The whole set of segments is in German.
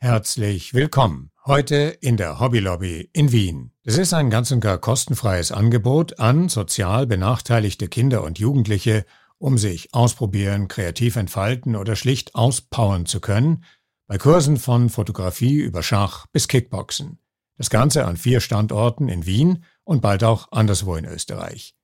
Herzlich willkommen. Heute in der Hobby Lobby in Wien. Es ist ein ganz und gar kostenfreies Angebot an sozial benachteiligte Kinder und Jugendliche, um sich ausprobieren, kreativ entfalten oder schlicht auspowern zu können, bei Kursen von Fotografie über Schach bis Kickboxen. Das Ganze an vier Standorten in Wien und bald auch anderswo in Österreich.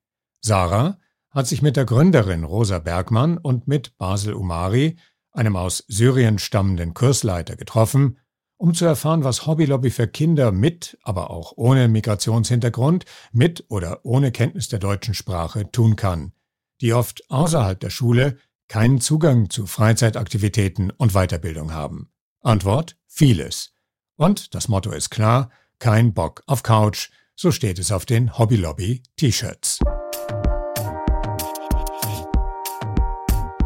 Sarah hat sich mit der Gründerin Rosa Bergmann und mit Basel Umari einem aus Syrien stammenden Kursleiter getroffen, um zu erfahren, was Hobby Lobby für Kinder mit, aber auch ohne Migrationshintergrund, mit oder ohne Kenntnis der deutschen Sprache tun kann, die oft außerhalb der Schule keinen Zugang zu Freizeitaktivitäten und Weiterbildung haben. Antwort vieles. Und das Motto ist klar, kein Bock auf Couch, so steht es auf den Hobby Lobby T-Shirts.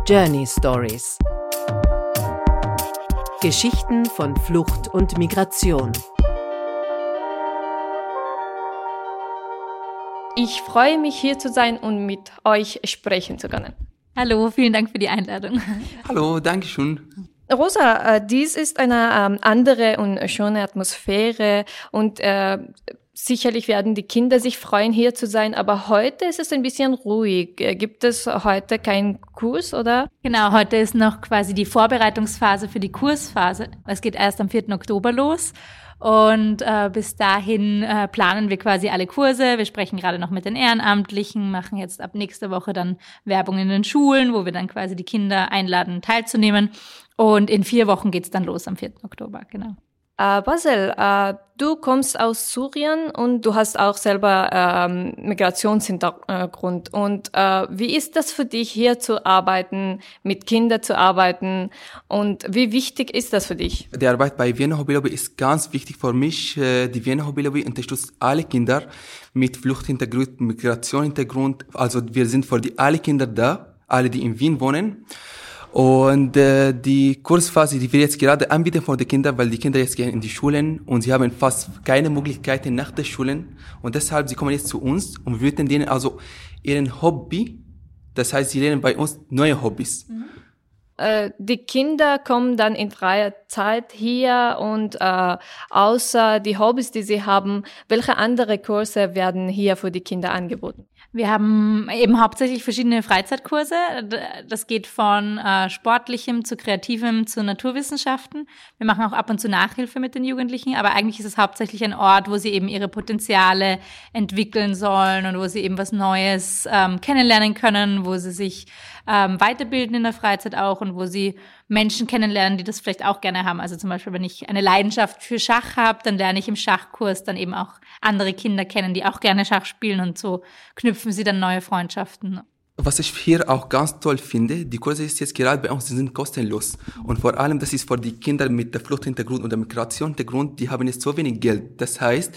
Journey Stories Geschichten von Flucht und Migration. Ich freue mich hier zu sein und mit euch sprechen zu können. Hallo, vielen Dank für die Einladung. Hallo, danke schön. Rosa, äh, dies ist eine ähm, andere und schöne Atmosphäre und äh, Sicherlich werden die Kinder sich freuen, hier zu sein, aber heute ist es ein bisschen ruhig. Äh, gibt es heute keinen Kurs, oder? Genau, heute ist noch quasi die Vorbereitungsphase für die Kursphase. Es geht erst am 4. Oktober los. Und äh, bis dahin äh, planen wir quasi alle Kurse. Wir sprechen gerade noch mit den Ehrenamtlichen, machen jetzt ab nächster Woche dann Werbung in den Schulen, wo wir dann quasi die Kinder einladen, teilzunehmen. Und in vier Wochen geht's dann los am 4. Oktober, genau. Äh, Basel, äh, du kommst aus Syrien und du hast auch selber ähm, Migrationshintergrund. Und äh, wie ist das für dich, hier zu arbeiten, mit Kindern zu arbeiten? Und wie wichtig ist das für dich? Die Arbeit bei Vienna Hobby Lobby ist ganz wichtig für mich. Äh, die Vienna Hobby Lobby unterstützt alle Kinder mit Fluchthintergrund, Migrationshintergrund. Also wir sind für die alle Kinder da, alle, die in Wien wohnen. Und äh, die Kursphase, die wir jetzt gerade anbieten für die Kinder, weil die Kinder jetzt gehen in die Schulen und sie haben fast keine Möglichkeiten nach der Schulen. Und deshalb, sie kommen jetzt zu uns und wir bieten denen also ihren Hobby, das heißt, sie lernen bei uns neue Hobbys. Mhm. Äh, die Kinder kommen dann in freier Zeit hier und äh, außer die Hobbys, die sie haben, welche andere Kurse werden hier für die Kinder angeboten? Wir haben eben hauptsächlich verschiedene Freizeitkurse. Das geht von äh, sportlichem zu kreativem zu Naturwissenschaften. Wir machen auch ab und zu Nachhilfe mit den Jugendlichen, aber eigentlich ist es hauptsächlich ein Ort, wo sie eben ihre Potenziale entwickeln sollen und wo sie eben was Neues ähm, kennenlernen können, wo sie sich ähm, weiterbilden in der Freizeit auch und wo sie Menschen kennenlernen, die das vielleicht auch gerne haben. Also zum Beispiel, wenn ich eine Leidenschaft für Schach habe, dann lerne ich im Schachkurs dann eben auch andere Kinder kennen, die auch gerne Schach spielen und so knüpfen sie dann neue Freundschaften. Was ich hier auch ganz toll finde, die Kurse ist jetzt gerade bei uns, die sind kostenlos. Und vor allem, das ist für die Kinder mit der Fluchthintergrund oder Migrationshintergrund, die haben jetzt so wenig Geld. Das heißt,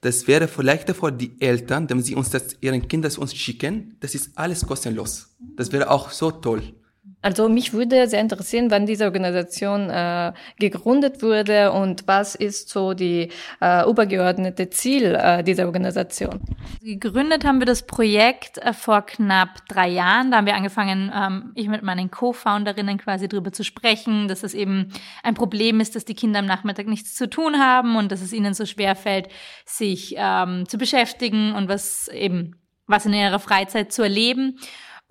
das wäre vielleicht für die Eltern, wenn sie uns das, ihren Kindern uns schicken, das ist alles kostenlos. Das wäre auch so toll. Also mich würde sehr interessieren, wann diese Organisation äh, gegründet wurde und was ist so die äh, übergeordnete Ziel äh, dieser Organisation. Gegründet haben wir das Projekt äh, vor knapp drei Jahren. Da haben wir angefangen, ähm, ich mit meinen Co-Founderinnen quasi drüber zu sprechen, dass es eben ein Problem ist, dass die Kinder am Nachmittag nichts zu tun haben und dass es ihnen so schwer fällt, sich ähm, zu beschäftigen und was eben was in ihrer Freizeit zu erleben.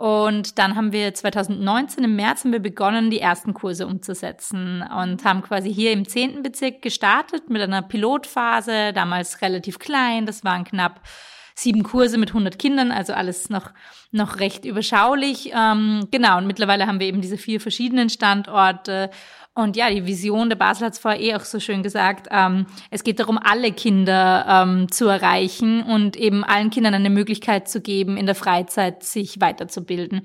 Und dann haben wir 2019 im März haben wir begonnen, die ersten Kurse umzusetzen und haben quasi hier im 10. Bezirk gestartet mit einer Pilotphase, damals relativ klein, das waren knapp sieben Kurse mit 100 Kindern, also alles noch, noch recht überschaulich. Ähm, genau, und mittlerweile haben wir eben diese vier verschiedenen Standorte und ja, die Vision der Basel hat es vorher eh auch so schön gesagt. Ähm, es geht darum, alle Kinder ähm, zu erreichen und eben allen Kindern eine Möglichkeit zu geben, in der Freizeit sich weiterzubilden.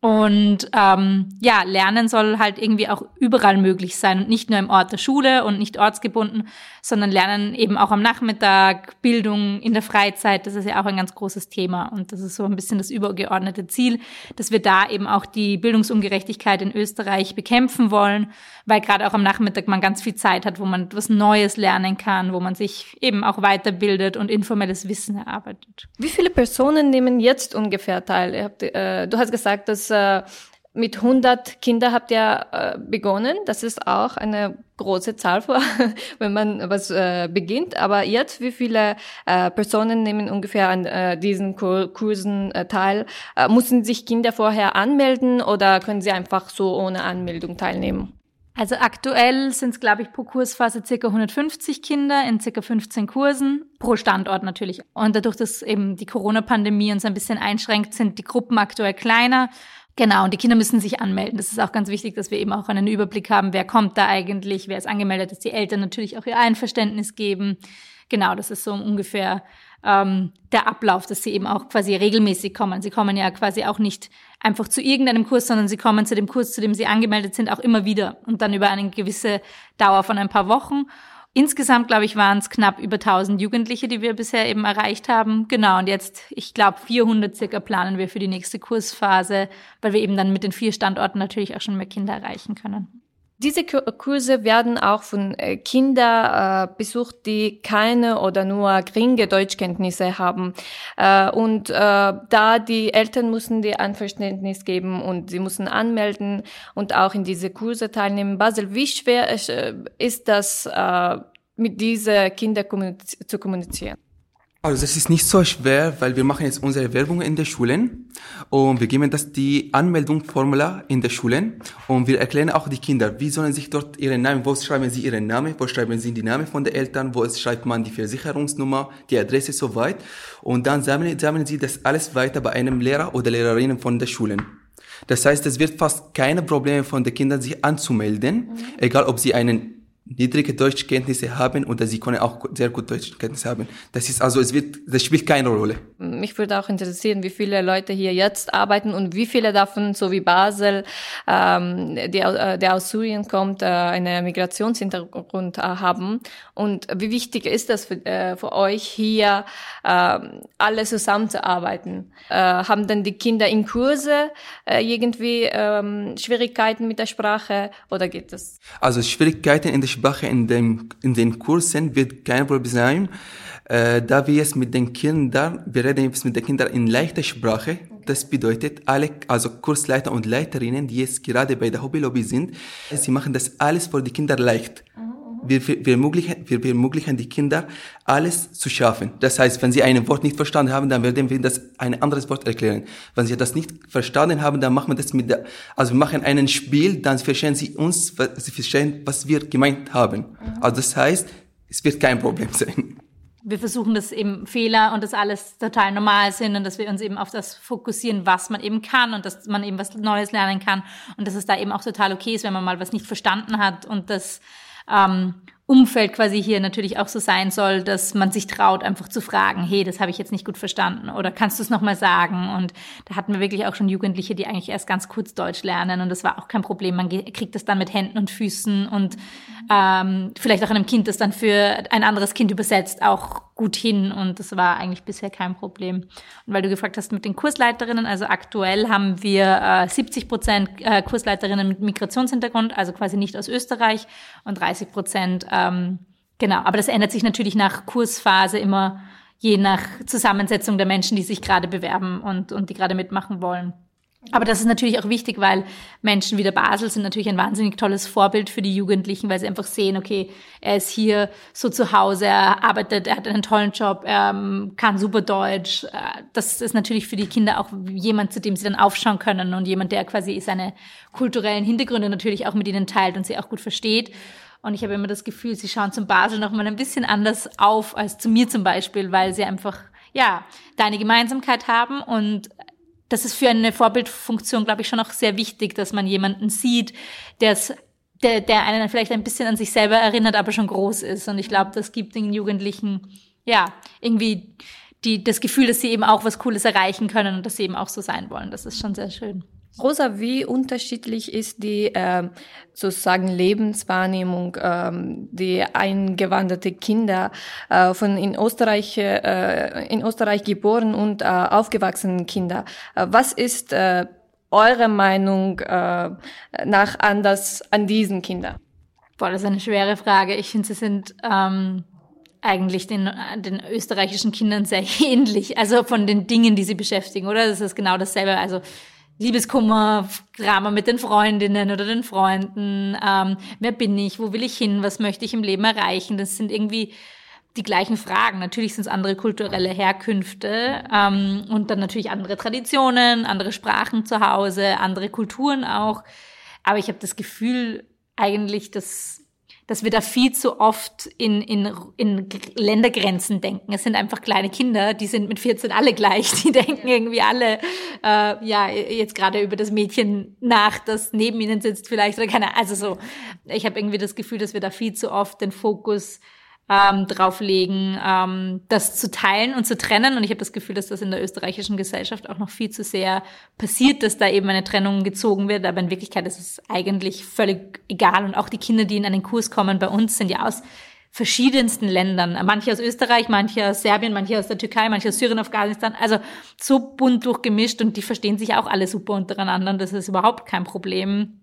Und ähm, ja, Lernen soll halt irgendwie auch überall möglich sein und nicht nur im Ort der Schule und nicht ortsgebunden, sondern Lernen eben auch am Nachmittag, Bildung in der Freizeit, das ist ja auch ein ganz großes Thema. Und das ist so ein bisschen das übergeordnete Ziel, dass wir da eben auch die Bildungsungerechtigkeit in Österreich bekämpfen wollen, weil gerade auch am Nachmittag man ganz viel Zeit hat, wo man etwas Neues lernen kann, wo man sich eben auch weiterbildet und informelles Wissen erarbeitet. Wie viele Personen nehmen jetzt ungefähr teil? Äh, du hast gesagt, dass äh, mit 100 Kindern habt ihr äh, begonnen. Das ist auch eine große Zahl, wenn man was äh, beginnt. Aber jetzt, wie viele äh, Personen nehmen ungefähr an äh, diesen Kursen äh, teil? Äh, müssen sich Kinder vorher anmelden oder können sie einfach so ohne Anmeldung teilnehmen? Also aktuell sind es, glaube ich, pro Kursphase circa 150 Kinder in circa 15 Kursen, pro Standort natürlich. Und dadurch, dass eben die Corona-Pandemie uns ein bisschen einschränkt, sind die Gruppen aktuell kleiner. Genau, und die Kinder müssen sich anmelden. Das ist auch ganz wichtig, dass wir eben auch einen Überblick haben, wer kommt da eigentlich, wer ist angemeldet, dass die Eltern natürlich auch ihr Einverständnis geben. Genau, das ist so ungefähr ähm, der Ablauf, dass sie eben auch quasi regelmäßig kommen. Sie kommen ja quasi auch nicht einfach zu irgendeinem Kurs, sondern sie kommen zu dem Kurs, zu dem sie angemeldet sind, auch immer wieder und dann über eine gewisse Dauer von ein paar Wochen. Insgesamt, glaube ich, waren es knapp über 1000 Jugendliche, die wir bisher eben erreicht haben. Genau, und jetzt, ich glaube, 400 circa planen wir für die nächste Kursphase, weil wir eben dann mit den vier Standorten natürlich auch schon mehr Kinder erreichen können. Diese Kurse werden auch von äh, Kindern äh, besucht, die keine oder nur geringe Deutschkenntnisse haben. Äh, und da die Eltern müssen die Einverständnis geben und sie müssen anmelden und auch in diese Kurse teilnehmen. Basel, wie schwer ist das, mit diesen Kindern zu kommunizieren? Also das ist nicht so schwer, weil wir machen jetzt unsere Werbung in den Schulen und wir geben das die Anmeldungsformular in den Schulen und wir erklären auch die Kinder, wie sollen sich dort ihren Namen, wo schreiben sie ihren Namen, wo schreiben sie die Namen von den Eltern, wo schreibt man die Versicherungsnummer, die Adresse soweit und dann sammeln, sammeln sie das alles weiter bei einem Lehrer oder Lehrerinnen von den Schulen. Das heißt, es wird fast keine Probleme von den Kindern, sich anzumelden, mhm. egal ob sie einen niedrige Deutschkenntnisse haben oder sie können auch sehr gut Deutschkenntnisse haben. Das ist also, es wird, das spielt keine Rolle. Mich würde auch interessieren, wie viele Leute hier jetzt arbeiten und wie viele davon, so wie Basel, ähm, der, der aus Syrien kommt, äh, einen Migrationshintergrund äh, haben. Und wie wichtig ist das für, äh, für euch hier, äh, alle zusammenzuarbeiten? Äh, haben denn die Kinder in Kurse äh, irgendwie äh, Schwierigkeiten mit der Sprache oder geht das? Also Schwierigkeiten in der Sprache in, dem, in den Kursen wird kein Problem sein, äh, da wir es mit den Kindern, wir reden jetzt mit den Kindern in leichter Sprache. Das bedeutet, alle, also Kursleiter und Leiterinnen, die jetzt gerade bei der Hobbylobby sind, sie machen das alles für die Kinder leicht. Mhm wir, wir, ermöglichen, wir ermöglichen die Kinder, alles zu schaffen. Das heißt, wenn sie ein Wort nicht verstanden haben, dann werden wir das ein anderes Wort erklären. Wenn sie das nicht verstanden haben, dann machen wir das mit der, also wir machen ein Spiel, dann verstehen sie uns, sie verstehen, was wir gemeint haben. Mhm. Also das heißt, es wird kein Problem sein wir versuchen, dass eben Fehler und das alles total normal sind und dass wir uns eben auf das fokussieren, was man eben kann und dass man eben was Neues lernen kann und dass es da eben auch total okay ist, wenn man mal was nicht verstanden hat und das ähm, Umfeld quasi hier natürlich auch so sein soll, dass man sich traut, einfach zu fragen, hey, das habe ich jetzt nicht gut verstanden oder kannst du es nochmal sagen? Und da hatten wir wirklich auch schon Jugendliche, die eigentlich erst ganz kurz Deutsch lernen und das war auch kein Problem. Man kriegt das dann mit Händen und Füßen und ähm, vielleicht auch einem Kind, das dann für ein anderes Kind übersetzt, auch gut hin und das war eigentlich bisher kein Problem. Und weil du gefragt hast mit den Kursleiterinnen, also aktuell haben wir äh, 70 Prozent äh, Kursleiterinnen mit Migrationshintergrund, also quasi nicht aus Österreich und 30 Prozent, ähm, genau, aber das ändert sich natürlich nach Kursphase immer je nach Zusammensetzung der Menschen, die sich gerade bewerben und, und die gerade mitmachen wollen. Aber das ist natürlich auch wichtig, weil Menschen wie der Basel sind natürlich ein wahnsinnig tolles Vorbild für die Jugendlichen, weil sie einfach sehen, okay, er ist hier so zu Hause, er arbeitet, er hat einen tollen Job, er ähm, kann super Deutsch. Äh, das ist natürlich für die Kinder auch jemand, zu dem sie dann aufschauen können und jemand, der quasi seine kulturellen Hintergründe natürlich auch mit ihnen teilt und sie auch gut versteht. Und ich habe immer das Gefühl, sie schauen zum Basel noch mal ein bisschen anders auf als zu mir zum Beispiel, weil sie einfach ja, da eine Gemeinsamkeit haben und das ist für eine Vorbildfunktion, glaube ich, schon auch sehr wichtig, dass man jemanden sieht, der es der, der einen vielleicht ein bisschen an sich selber erinnert, aber schon groß ist. Und ich glaube, das gibt den Jugendlichen, ja, irgendwie die, das Gefühl, dass sie eben auch was Cooles erreichen können und dass sie eben auch so sein wollen. Das ist schon sehr schön. Rosa, wie unterschiedlich ist die äh, sozusagen Lebenswahrnehmung ähm, die eingewanderte Kinder äh, von in Österreich äh, in Österreich geboren und äh, aufgewachsenen Kinder? Äh, was ist äh, eure Meinung äh, nach anders an diesen Kindern? Boah, das ist eine schwere Frage. Ich finde, sie sind ähm, eigentlich den, den österreichischen Kindern sehr ähnlich. Also von den Dingen, die sie beschäftigen, oder? Das ist genau dasselbe. Also Liebeskummer, Drama mit den Freundinnen oder den Freunden. Ähm, wer bin ich? Wo will ich hin? Was möchte ich im Leben erreichen? Das sind irgendwie die gleichen Fragen. Natürlich sind es andere kulturelle Herkünfte ähm, und dann natürlich andere Traditionen, andere Sprachen zu Hause, andere Kulturen auch. Aber ich habe das Gefühl eigentlich, dass dass wir da viel zu oft in, in, in Ländergrenzen denken. Es sind einfach kleine Kinder, die sind mit 14 alle gleich. Die denken irgendwie alle, äh, ja, jetzt gerade über das Mädchen nach, das neben ihnen sitzt vielleicht oder keine Also so, ich habe irgendwie das Gefühl, dass wir da viel zu oft den Fokus ähm, drauflegen, ähm, das zu teilen und zu trennen. Und ich habe das Gefühl, dass das in der österreichischen Gesellschaft auch noch viel zu sehr passiert, dass da eben eine Trennung gezogen wird. Aber in Wirklichkeit ist es eigentlich völlig egal. Und auch die Kinder, die in einen Kurs kommen bei uns, sind ja aus verschiedensten Ländern. Manche aus Österreich, manche aus Serbien, manche aus der Türkei, manche aus Syrien, Afghanistan. Also so bunt durchgemischt und die verstehen sich auch alle super untereinander. Das ist überhaupt kein Problem.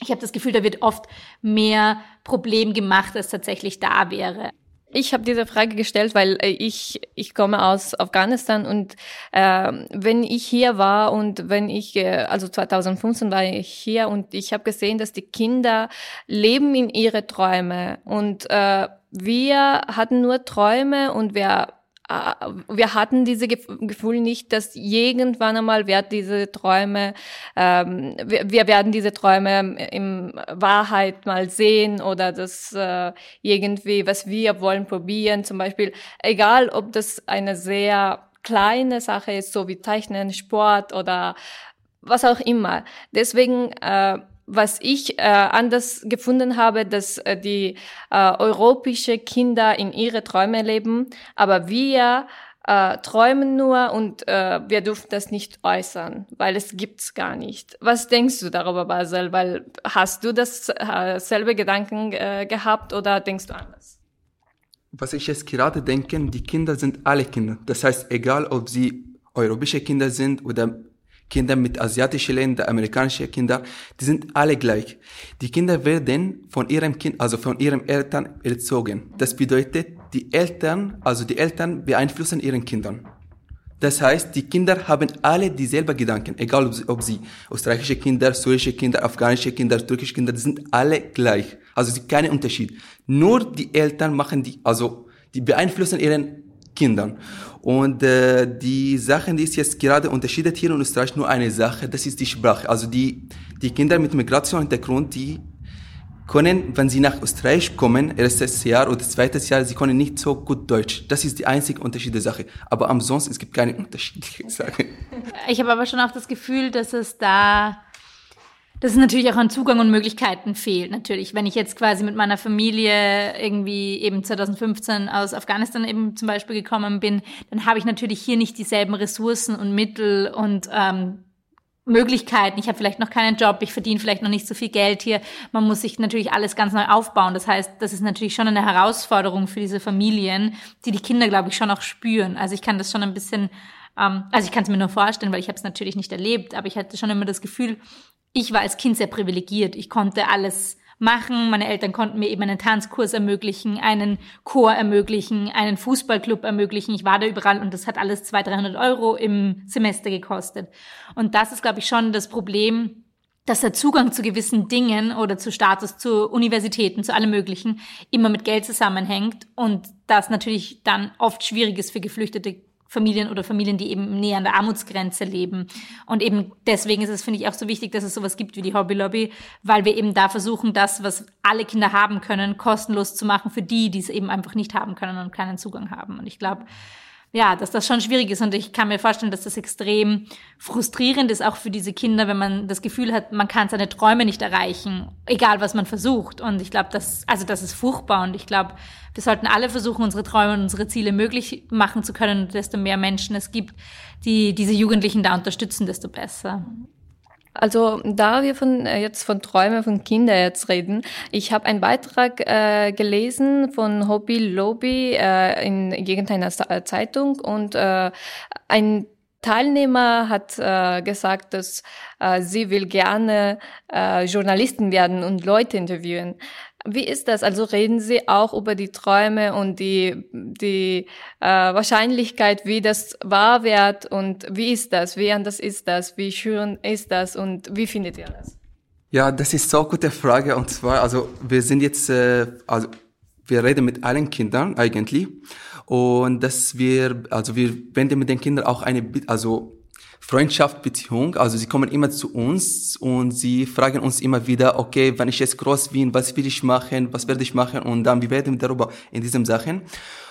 Ich habe das Gefühl, da wird oft mehr Problem gemacht, als tatsächlich da wäre. Ich habe diese Frage gestellt, weil äh, ich ich komme aus Afghanistan und äh, wenn ich hier war und wenn ich äh, also 2015 war ich hier und ich habe gesehen, dass die Kinder leben in ihre Träume und äh, wir hatten nur Träume und wir wir hatten diese Gefühl nicht, dass irgendwann einmal wird diese Träume, ähm, wir, wir, werden diese Träume in Wahrheit mal sehen oder das äh, irgendwie, was wir wollen probieren, zum Beispiel, egal ob das eine sehr kleine Sache ist, so wie Zeichnen, Sport oder was auch immer. Deswegen äh, was ich äh, anders gefunden habe, dass äh, die äh, europäische Kinder in ihre Träume leben, aber wir äh, träumen nur und äh, wir dürfen das nicht äußern, weil es gibt's gar nicht. Was denkst du darüber, Basel? Weil hast du das äh, selbe Gedanken äh, gehabt oder denkst du anders? Was ich jetzt gerade denke, die Kinder sind alle Kinder. Das heißt, egal ob sie europäische Kinder sind oder Kinder mit asiatischen Ländern, amerikanische Kinder, die sind alle gleich. Die Kinder werden von ihrem Kind, also von ihren Eltern erzogen. Das bedeutet, die Eltern, also die Eltern beeinflussen ihren Kindern. Das heißt, die Kinder haben alle dieselben Gedanken, egal ob sie, ob sie österreichische Kinder, syrische Kinder, afghanische Kinder, türkische Kinder, die sind alle gleich. Also gibt keinen Unterschied. Nur die Eltern machen die, also die beeinflussen ihren Kindern. Und äh, die Sache, die ist jetzt gerade unterscheidet hier in Österreich nur eine Sache, das ist die Sprache. Also die, die Kinder mit Migrationshintergrund, die können, wenn sie nach Österreich kommen, erstes Jahr oder zweites Jahr, sie können nicht so gut Deutsch. Das ist die einzige Unterschied Sache. Aber ansonsten, es gibt keine Unterschiede. Ich habe aber schon auch das Gefühl, dass es da dass es natürlich auch an Zugang und Möglichkeiten fehlt. Natürlich, wenn ich jetzt quasi mit meiner Familie irgendwie eben 2015 aus Afghanistan eben zum Beispiel gekommen bin, dann habe ich natürlich hier nicht dieselben Ressourcen und Mittel und ähm, Möglichkeiten. Ich habe vielleicht noch keinen Job, ich verdiene vielleicht noch nicht so viel Geld hier. Man muss sich natürlich alles ganz neu aufbauen. Das heißt, das ist natürlich schon eine Herausforderung für diese Familien, die die Kinder, glaube ich, schon auch spüren. Also ich kann das schon ein bisschen, ähm, also ich kann es mir nur vorstellen, weil ich habe es natürlich nicht erlebt, aber ich hatte schon immer das Gefühl, ich war als Kind sehr privilegiert. Ich konnte alles machen. Meine Eltern konnten mir eben einen Tanzkurs ermöglichen, einen Chor ermöglichen, einen Fußballclub ermöglichen. Ich war da überall und das hat alles 200, 300 Euro im Semester gekostet. Und das ist, glaube ich, schon das Problem, dass der Zugang zu gewissen Dingen oder zu Status, zu Universitäten, zu allem Möglichen immer mit Geld zusammenhängt und das natürlich dann oft schwierig ist für geflüchtete Familien oder Familien, die eben näher an der Armutsgrenze leben. Und eben deswegen ist es, finde ich, auch so wichtig, dass es sowas gibt wie die Hobby Lobby, weil wir eben da versuchen, das, was alle Kinder haben können, kostenlos zu machen für die, die es eben einfach nicht haben können und keinen Zugang haben. Und ich glaube, ja, dass das schon schwierig ist. Und ich kann mir vorstellen, dass das extrem frustrierend ist, auch für diese Kinder, wenn man das Gefühl hat, man kann seine Träume nicht erreichen, egal was man versucht. Und ich glaube, das, also das ist furchtbar. Und ich glaube, wir sollten alle versuchen, unsere Träume und unsere Ziele möglich machen zu können. Und desto mehr Menschen es gibt, die diese Jugendlichen da unterstützen, desto besser. Also da wir von äh, jetzt von Träumen von Kindern jetzt reden, ich habe einen Beitrag äh, gelesen von Hobby Lobby äh, in irgendeiner Zeitung und äh, ein Teilnehmer hat äh, gesagt, dass äh, sie will gerne äh, Journalisten werden und Leute interviewen. Wie ist das? Also reden Sie auch über die Träume und die, die äh, Wahrscheinlichkeit, wie das wahr wird und wie ist das? Wie anders ist das? Wie schön ist das und wie findet ihr das? Ja, das ist so eine gute Frage und zwar, also wir sind jetzt, äh, also wir reden mit allen Kindern eigentlich und dass wir, also wir wenden mit den Kindern auch eine, also Freundschaft, Beziehung. Also sie kommen immer zu uns und sie fragen uns immer wieder, okay, wenn ich jetzt groß bin, was will ich machen, was werde ich machen und dann wir werden darüber in diesen Sachen.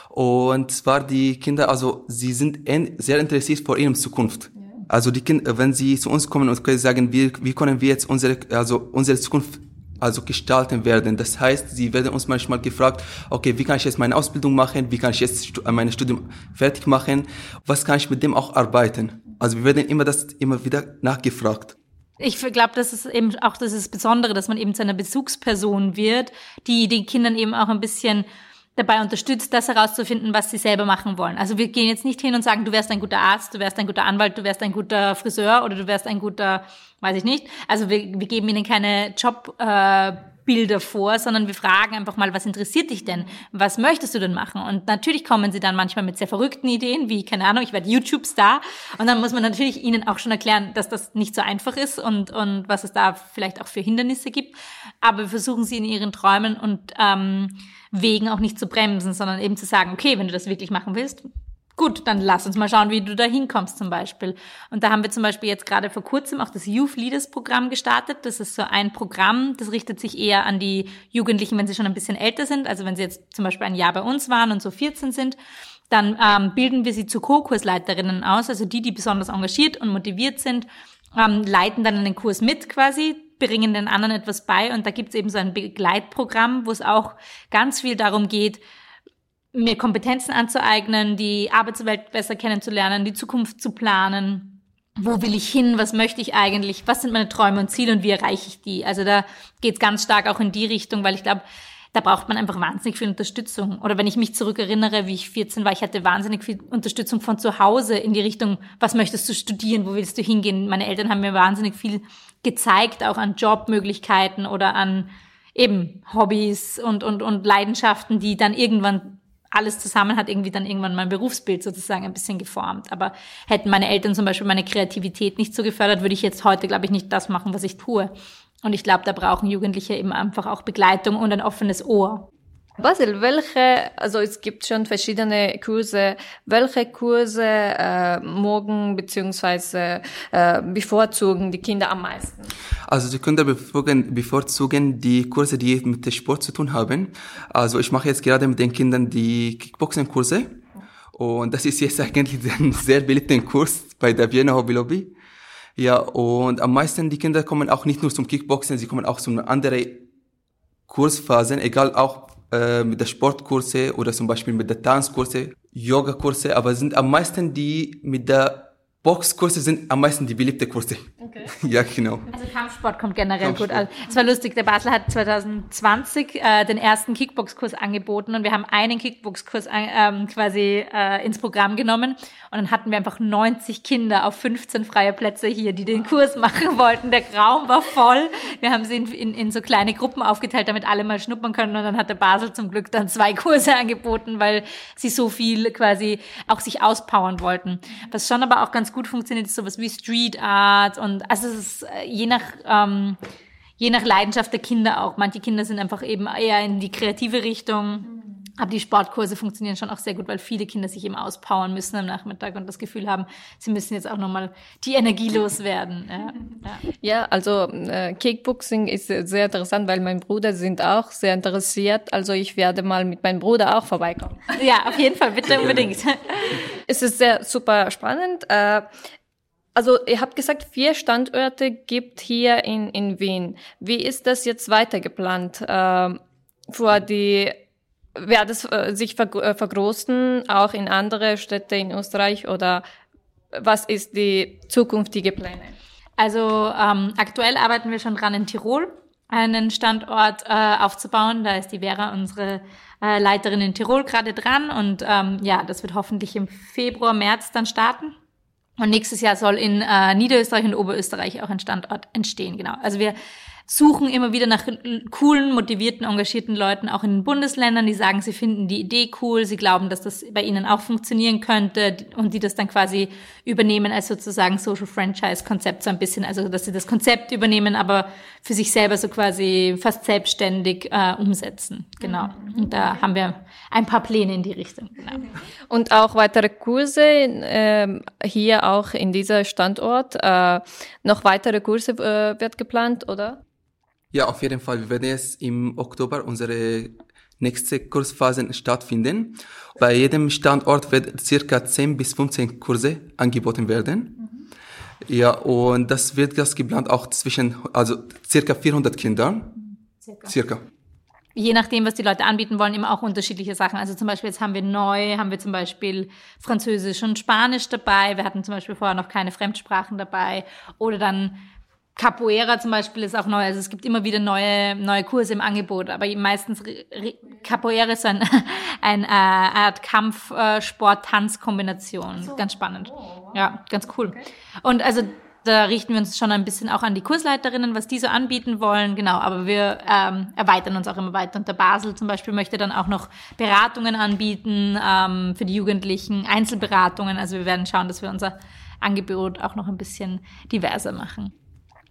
Und zwar die Kinder, also sie sind sehr interessiert vor ihrem Zukunft. Also die Kinder, wenn sie zu uns kommen und sagen, wie, wie können wir jetzt unsere, also unsere Zukunft also gestalten werden. Das heißt, sie werden uns manchmal gefragt, okay, wie kann ich jetzt meine Ausbildung machen? Wie kann ich jetzt mein Studium fertig machen? Was kann ich mit dem auch arbeiten? Also wir werden immer das immer wieder nachgefragt. Ich glaube, das ist eben auch das ist Besondere, dass man eben zu einer Bezugsperson wird, die den Kindern eben auch ein bisschen dabei unterstützt, das herauszufinden, was sie selber machen wollen. Also wir gehen jetzt nicht hin und sagen, du wärst ein guter Arzt, du wärst ein guter Anwalt, du wärst ein guter Friseur oder du wärst ein guter, weiß ich nicht. Also wir, wir geben ihnen keine Job. Äh, vor, sondern wir fragen einfach mal, was interessiert dich denn? Was möchtest du denn machen? Und natürlich kommen sie dann manchmal mit sehr verrückten Ideen, wie, keine Ahnung, ich werde YouTube-Star. Und dann muss man natürlich ihnen auch schon erklären, dass das nicht so einfach ist und, und was es da vielleicht auch für Hindernisse gibt. Aber wir versuchen sie in ihren Träumen und ähm, Wegen auch nicht zu bremsen, sondern eben zu sagen, okay, wenn du das wirklich machen willst, Gut, dann lass uns mal schauen, wie du da hinkommst zum Beispiel. Und da haben wir zum Beispiel jetzt gerade vor kurzem auch das Youth Leaders Programm gestartet. Das ist so ein Programm, das richtet sich eher an die Jugendlichen, wenn sie schon ein bisschen älter sind. Also wenn sie jetzt zum Beispiel ein Jahr bei uns waren und so 14 sind, dann ähm, bilden wir sie zu Co-Kursleiterinnen aus. Also die, die besonders engagiert und motiviert sind, ähm, leiten dann einen Kurs mit quasi, bringen den anderen etwas bei. Und da gibt's eben so ein Begleitprogramm, wo es auch ganz viel darum geht, mir Kompetenzen anzueignen, die Arbeitswelt besser kennenzulernen, die Zukunft zu planen. Wo will ich hin? Was möchte ich eigentlich? Was sind meine Träume und Ziele und wie erreiche ich die? Also da geht es ganz stark auch in die Richtung, weil ich glaube, da braucht man einfach wahnsinnig viel Unterstützung. Oder wenn ich mich zurückerinnere, wie ich 14 war, ich hatte wahnsinnig viel Unterstützung von zu Hause in die Richtung, was möchtest du studieren, wo willst du hingehen? Meine Eltern haben mir wahnsinnig viel gezeigt, auch an Jobmöglichkeiten oder an eben Hobbys und, und, und Leidenschaften, die dann irgendwann alles zusammen hat irgendwie dann irgendwann mein Berufsbild sozusagen ein bisschen geformt. Aber hätten meine Eltern zum Beispiel meine Kreativität nicht so gefördert, würde ich jetzt heute, glaube ich, nicht das machen, was ich tue. Und ich glaube, da brauchen Jugendliche eben einfach auch Begleitung und ein offenes Ohr. Basil, welche, also es gibt schon verschiedene Kurse, welche Kurse äh, morgen beziehungsweise äh, bevorzugen die Kinder am meisten? Also die Kinder bevorzugen, bevorzugen die Kurse, die mit dem Sport zu tun haben. Also ich mache jetzt gerade mit den Kindern die Kickboxing-Kurse. Und das ist jetzt eigentlich ein sehr beliebter Kurs bei der Vienna Hobby Lobby. Ja, und am meisten die Kinder kommen auch nicht nur zum Kickboxen, sie kommen auch zu anderen Kursphasen, egal auch äh, mit der Sportkurse oder zum Beispiel mit der Tanzkurse, Yogakurse, aber sind am meisten die mit der Boxkurse sind am meisten die beliebten Kurse. Okay. ja, genau. Also Kampfsport kommt generell Kampfsport. gut an. Es war lustig, der Basel hat 2020 äh, den ersten Kickboxkurs angeboten und wir haben einen Kickboxkurs ähm, quasi äh, ins Programm genommen und dann hatten wir einfach 90 Kinder auf 15 freie Plätze hier, die den Kurs machen wollten. Der Raum war voll. Wir haben sie in, in, in so kleine Gruppen aufgeteilt, damit alle mal schnuppern können und dann hat der Basel zum Glück dann zwei Kurse angeboten, weil sie so viel quasi auch sich auspowern wollten. Was schon aber auch ganz gut funktioniert, ist sowas wie Street Art und also es ist äh, je nach ähm, je nach Leidenschaft der Kinder auch. Manche Kinder sind einfach eben eher in die kreative Richtung. Aber die Sportkurse funktionieren schon auch sehr gut, weil viele Kinder sich eben auspowern müssen am Nachmittag und das Gefühl haben, sie müssen jetzt auch nochmal die Energie loswerden. Ja, ja. ja also äh, Kickboxing ist sehr interessant, weil mein Bruder sind auch sehr interessiert. Also ich werde mal mit meinem Bruder auch vorbeikommen. Ja, auf jeden Fall, bitte unbedingt. es ist sehr super spannend. Äh, also ihr habt gesagt, vier Standorte gibt hier in, in Wien. Wie ist das jetzt weiter geplant? Äh, für die wird es äh, sich äh, vergroßen, auch in andere Städte in Österreich oder was ist die zukünftige Pläne? Also ähm, aktuell arbeiten wir schon dran in Tirol einen Standort äh, aufzubauen. Da ist die Vera, unsere äh, Leiterin in Tirol, gerade dran. Und ähm, ja, das wird hoffentlich im Februar, März dann starten. Und nächstes Jahr soll in äh, Niederösterreich und Oberösterreich auch ein Standort entstehen. Genau. Also wir suchen immer wieder nach coolen, motivierten, engagierten Leuten, auch in den Bundesländern, die sagen, sie finden die Idee cool, sie glauben, dass das bei ihnen auch funktionieren könnte und die das dann quasi übernehmen als sozusagen Social Franchise Konzept so ein bisschen, also dass sie das Konzept übernehmen, aber für sich selber so quasi fast selbstständig äh, umsetzen. Genau. Und da haben wir ein paar Pläne in die Richtung. Genau. Und auch weitere Kurse äh, hier auch in dieser Standort. Äh, noch weitere Kurse äh, wird geplant, oder? Ja, auf jeden Fall. Wir werden jetzt im Oktober unsere nächste Kursphase stattfinden. Bei jedem Standort wird circa 10 bis 15 Kurse angeboten werden. Mhm. Ja, und das wird das geplant auch zwischen, also circa 400 Kindern. Circa. circa. Je nachdem, was die Leute anbieten wollen, immer auch unterschiedliche Sachen. Also zum Beispiel jetzt haben wir neu, haben wir zum Beispiel Französisch und Spanisch dabei. Wir hatten zum Beispiel vorher noch keine Fremdsprachen dabei. Oder dann Capoeira zum Beispiel ist auch neu. Also es gibt immer wieder neue, neue Kurse im Angebot. Aber meistens Capoeira ist ein, ein äh, Art Kampfsport-Tanz-Kombination. So. Ganz spannend. Oh, Ja, ganz cool. Und also da richten wir uns schon ein bisschen auch an die Kursleiterinnen, was die so anbieten wollen. Genau, aber wir ähm, erweitern uns auch immer weiter. Und der Basel zum Beispiel möchte dann auch noch Beratungen anbieten ähm, für die Jugendlichen, Einzelberatungen. Also wir werden schauen, dass wir unser Angebot auch noch ein bisschen diverser machen.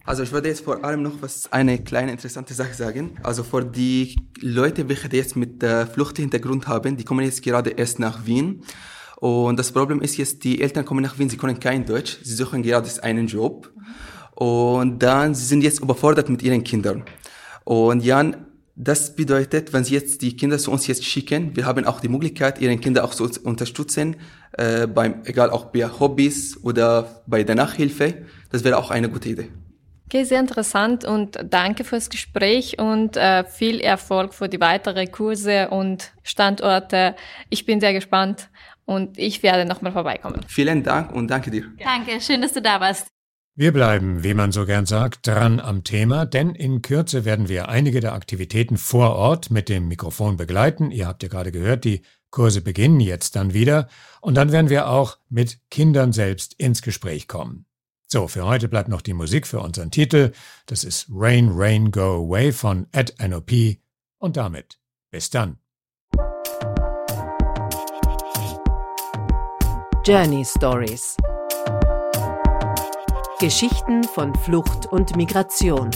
Also ich würde jetzt vor allem noch was eine kleine interessante Sache sagen. Also für die Leute, welche jetzt mit äh, Fluchthintergrund haben, die kommen jetzt gerade erst nach Wien. Und das Problem ist jetzt, die Eltern kommen nach Wien, sie können kein Deutsch, sie suchen gerade einen Job. Und dann, sie sind jetzt überfordert mit ihren Kindern. Und Jan, das bedeutet, wenn Sie jetzt die Kinder zu uns jetzt schicken, wir haben auch die Möglichkeit, Ihren Kinder auch zu unterstützen, äh, beim, egal auch bei Hobbys oder bei der Nachhilfe. Das wäre auch eine gute Idee. Okay, sehr interessant und danke fürs Gespräch und äh, viel Erfolg für die weiteren Kurse und Standorte. Ich bin sehr gespannt und ich werde nochmal vorbeikommen. Vielen Dank und danke dir. Danke, schön, dass du da warst. Wir bleiben, wie man so gern sagt, dran am Thema, denn in Kürze werden wir einige der Aktivitäten vor Ort mit dem Mikrofon begleiten. Ihr habt ja gerade gehört, die Kurse beginnen jetzt dann wieder und dann werden wir auch mit Kindern selbst ins Gespräch kommen. So, für heute bleibt noch die Musik für unseren Titel. Das ist Rain, Rain, Go Away von Ed NOP. Und damit bis dann. Journey Stories Geschichten von Flucht und Migration.